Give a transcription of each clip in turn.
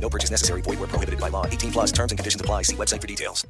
No purchase necessary. Void where prohibited by law. 18 plus terms and conditions apply. See website for details.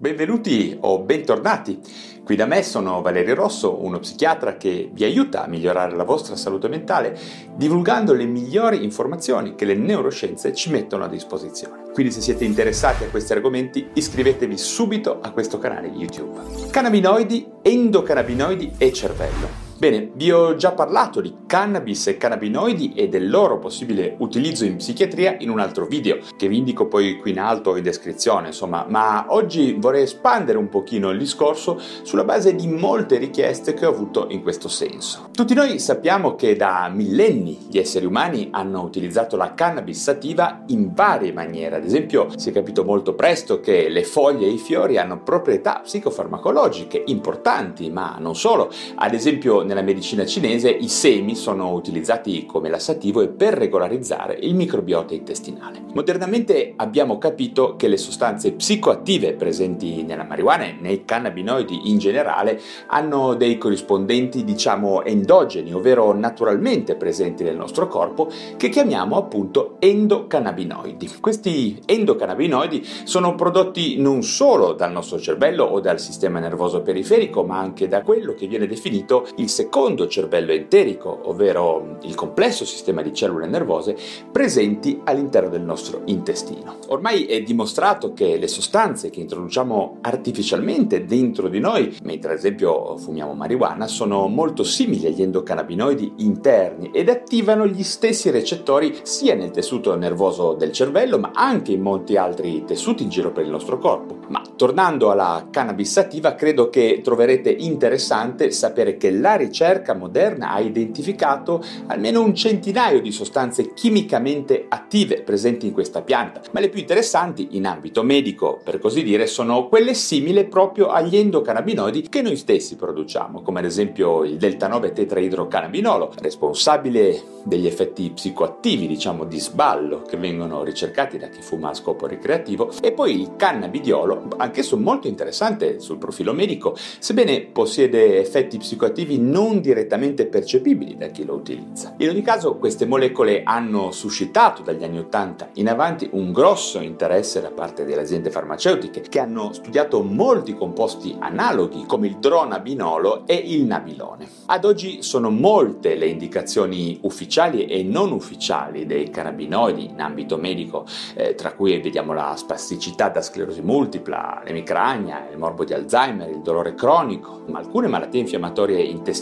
Benvenuti o bentornati. Qui da me sono Valerio Rosso, uno psichiatra che vi aiuta a migliorare la vostra salute mentale divulgando le migliori informazioni che le neuroscienze ci mettono a disposizione. Quindi se siete interessati a questi argomenti iscrivetevi subito a questo canale YouTube. Cannabinoidi, endocannabinoidi e cervello. Bene, vi ho già parlato di cannabis e cannabinoidi e del loro possibile utilizzo in psichiatria in un altro video, che vi indico poi qui in alto in descrizione, insomma, ma oggi vorrei espandere un pochino il discorso sulla base di molte richieste che ho avuto in questo senso. Tutti noi sappiamo che da millenni gli esseri umani hanno utilizzato la cannabis sativa in varie maniere, ad esempio si è capito molto presto che le foglie e i fiori hanno proprietà psicofarmacologiche importanti, ma non solo, ad esempio nella medicina cinese i semi sono utilizzati come lassativo e per regolarizzare il microbiota intestinale. Modernamente abbiamo capito che le sostanze psicoattive presenti nella marijuana e nei cannabinoidi in generale hanno dei corrispondenti diciamo endogeni, ovvero naturalmente presenti nel nostro corpo, che chiamiamo appunto endocannabinoidi. Questi endocannabinoidi sono prodotti non solo dal nostro cervello o dal sistema nervoso periferico, ma anche da quello che viene definito il secondo cervello enterico, ovvero il complesso sistema di cellule nervose presenti all'interno del nostro intestino. Ormai è dimostrato che le sostanze che introduciamo artificialmente dentro di noi, mentre ad esempio fumiamo marijuana, sono molto simili agli endocannabinoidi interni ed attivano gli stessi recettori sia nel tessuto nervoso del cervello, ma anche in molti altri tessuti in giro per il nostro corpo. Ma tornando alla cannabis sativa, credo che troverete interessante sapere che la ricerca moderna ha identificato almeno un centinaio di sostanze chimicamente attive presenti in questa pianta, ma le più interessanti in ambito medico, per così dire, sono quelle simili proprio agli endocannabinoidi che noi stessi produciamo, come ad esempio il delta 9 tetraidrocannabinolo, responsabile degli effetti psicoattivi, diciamo di sballo, che vengono ricercati da chi fuma a scopo ricreativo, e poi il cannabidiolo, anch'esso molto interessante sul profilo medico, sebbene possiede effetti psicoattivi non direttamente percepibili da chi lo utilizza. In ogni caso queste molecole hanno suscitato dagli anni 80 in avanti un grosso interesse da parte delle aziende farmaceutiche che hanno studiato molti composti analoghi come il dronabinolo e il nabilone. Ad oggi sono molte le indicazioni ufficiali e non ufficiali dei cannabinoidi in ambito medico, eh, tra cui vediamo la spasticità da sclerosi multipla, l'emicrania, il morbo di Alzheimer, il dolore cronico, ma alcune malattie infiammatorie intestinali,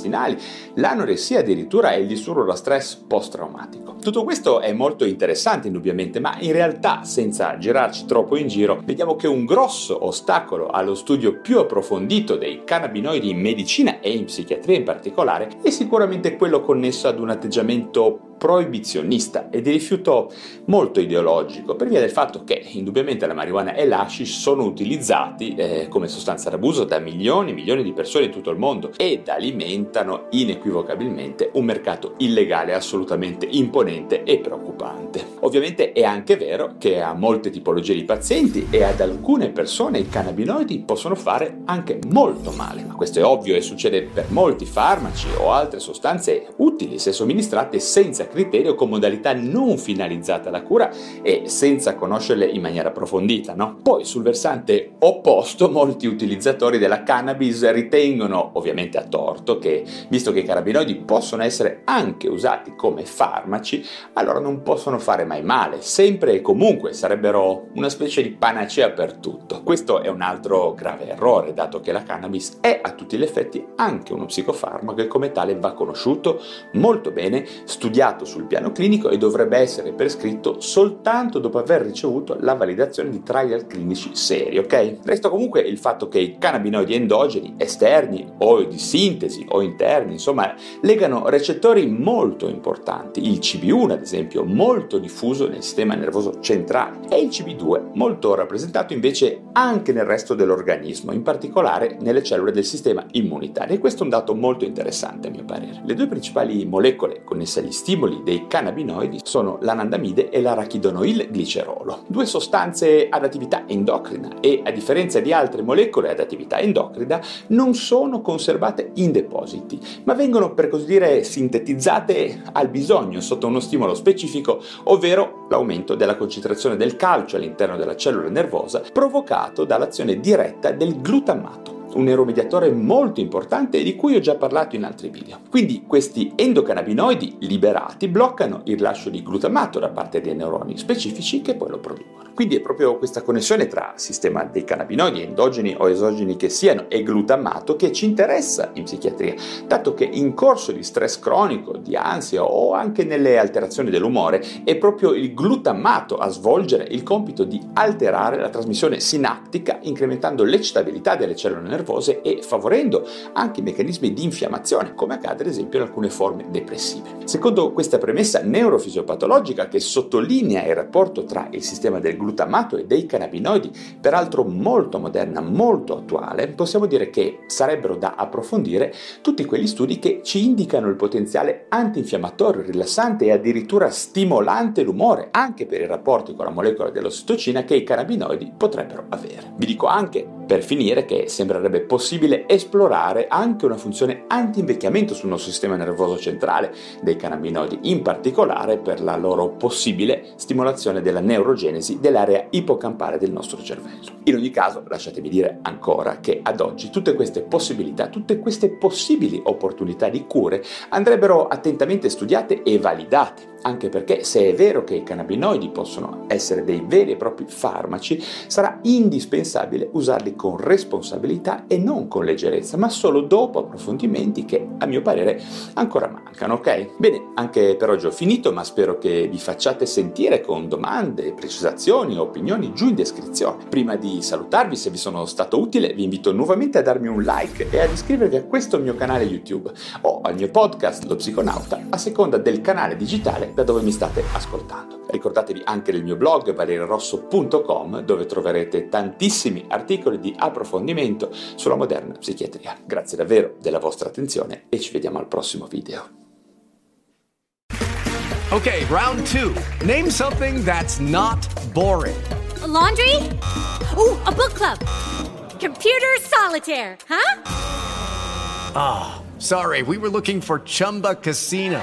l'anoressia addirittura e il disturbo da stress post-traumatico. Tutto questo è molto interessante indubbiamente, ma in realtà senza girarci troppo in giro, vediamo che un grosso ostacolo allo studio più approfondito dei cannabinoidi in medicina e in psichiatria in particolare è sicuramente quello connesso ad un atteggiamento proibizionista e di rifiuto molto ideologico per via del fatto che indubbiamente la marijuana e l'hashish sono utilizzati eh, come sostanza d'abuso da milioni e milioni di persone in tutto il mondo ed alimentano inequivocabilmente un mercato illegale assolutamente imponente e preoccupante. Ovviamente è anche vero che a molte tipologie di pazienti e ad alcune persone i cannabinoidi possono fare anche molto male, ma questo è ovvio e succede per molti farmaci o altre sostanze utili se somministrate senza criterio con modalità non finalizzate alla cura e senza conoscerle in maniera approfondita, no? Poi sul versante opposto molti utilizzatori della cannabis ritengono, ovviamente a torto, che visto che i cannabinoidi possono essere anche usati come farmaci, allora non possono fare mai male, sempre e comunque sarebbero una specie di panacea per tutto. Questo è un altro grave errore, dato che la cannabis è a tutti gli effetti anche uno psicofarmaco e come tale va conosciuto molto bene, studiato validato sul piano clinico e dovrebbe essere prescritto soltanto dopo aver ricevuto la validazione di trial clinici seri, ok? Resta comunque il fatto che i cannabinoidi endogeni, esterni o di sintesi o interni, insomma, legano recettori molto importanti. Il CB1, ad esempio, molto diffuso nel sistema nervoso centrale e il CB2, molto rappresentato invece anche nel resto dell'organismo, in particolare nelle cellule del sistema immunitario. E questo è un dato molto interessante a mio parere. Le due principali molecole connesse agli stimoli dei cannabinoidi sono l'anandamide e l'arachidonoil glicerolo, due sostanze ad attività endocrina e a differenza di altre molecole ad attività endocrina non sono conservate in depositi, ma vengono per così dire sintetizzate al bisogno sotto uno stimolo specifico, ovvero l'aumento della concentrazione del calcio all'interno della cellula nervosa provocato dall'azione diretta del glutammato un neuromediatore molto importante di cui ho già parlato in altri video. Quindi questi endocannabinoidi liberati bloccano il rilascio di glutamato da parte dei neuroni specifici che poi lo producono. Quindi è proprio questa connessione tra sistema dei cannabinoidi endogeni o esogeni che siano e glutamato che ci interessa in psichiatria, dato che in corso di stress cronico, di ansia o anche nelle alterazioni dell'umore è proprio il glutamato a svolgere il compito di alterare la trasmissione sinaptica incrementando l'eccitabilità delle cellule nervose e favorendo anche meccanismi di infiammazione, come accade ad esempio in alcune forme depressive. Secondo questa premessa neurofisiopatologica che sottolinea il rapporto tra il sistema del glutamato e dei cannabinoidi, peraltro molto moderna, molto attuale, possiamo dire che sarebbero da approfondire tutti quegli studi che ci indicano il potenziale antinfiammatorio, rilassante e addirittura stimolante l'umore, anche per i rapporti con la molecola dell'ossitocina che i cannabinoidi potrebbero avere. Vi dico anche per finire che sembrerebbe possibile esplorare anche una funzione anti-invecchiamento sul nostro sistema nervoso centrale dei cannabinoidi, in particolare per la loro possibile stimolazione della neurogenesi dell'area ipocampale del nostro cervello. In ogni caso, lasciatemi dire ancora che ad oggi tutte queste possibilità, tutte queste possibili opportunità di cure andrebbero attentamente studiate e validate anche perché se è vero che i cannabinoidi possono essere dei veri e propri farmaci, sarà indispensabile usarli con responsabilità e non con leggerezza, ma solo dopo approfondimenti che a mio parere ancora mancano, ok? Bene, anche per oggi ho finito, ma spero che vi facciate sentire con domande, precisazioni o opinioni giù in descrizione. Prima di salutarvi, se vi sono stato utile, vi invito nuovamente a darmi un like e ad iscrivervi a questo mio canale YouTube o al mio podcast Lo Psiconauta a seconda del canale digitale da dove mi state ascoltando. Ricordatevi anche del mio blog valerirosso.com dove troverete tantissimi articoli di approfondimento sulla moderna psichiatria. Grazie davvero della vostra attenzione e ci vediamo al prossimo video. Ok, round 2. Name something that's not boring. A laundry? Ooh, a book club. Computer solitaire, huh? Ah, oh, sorry, we were looking for Chumba Casino.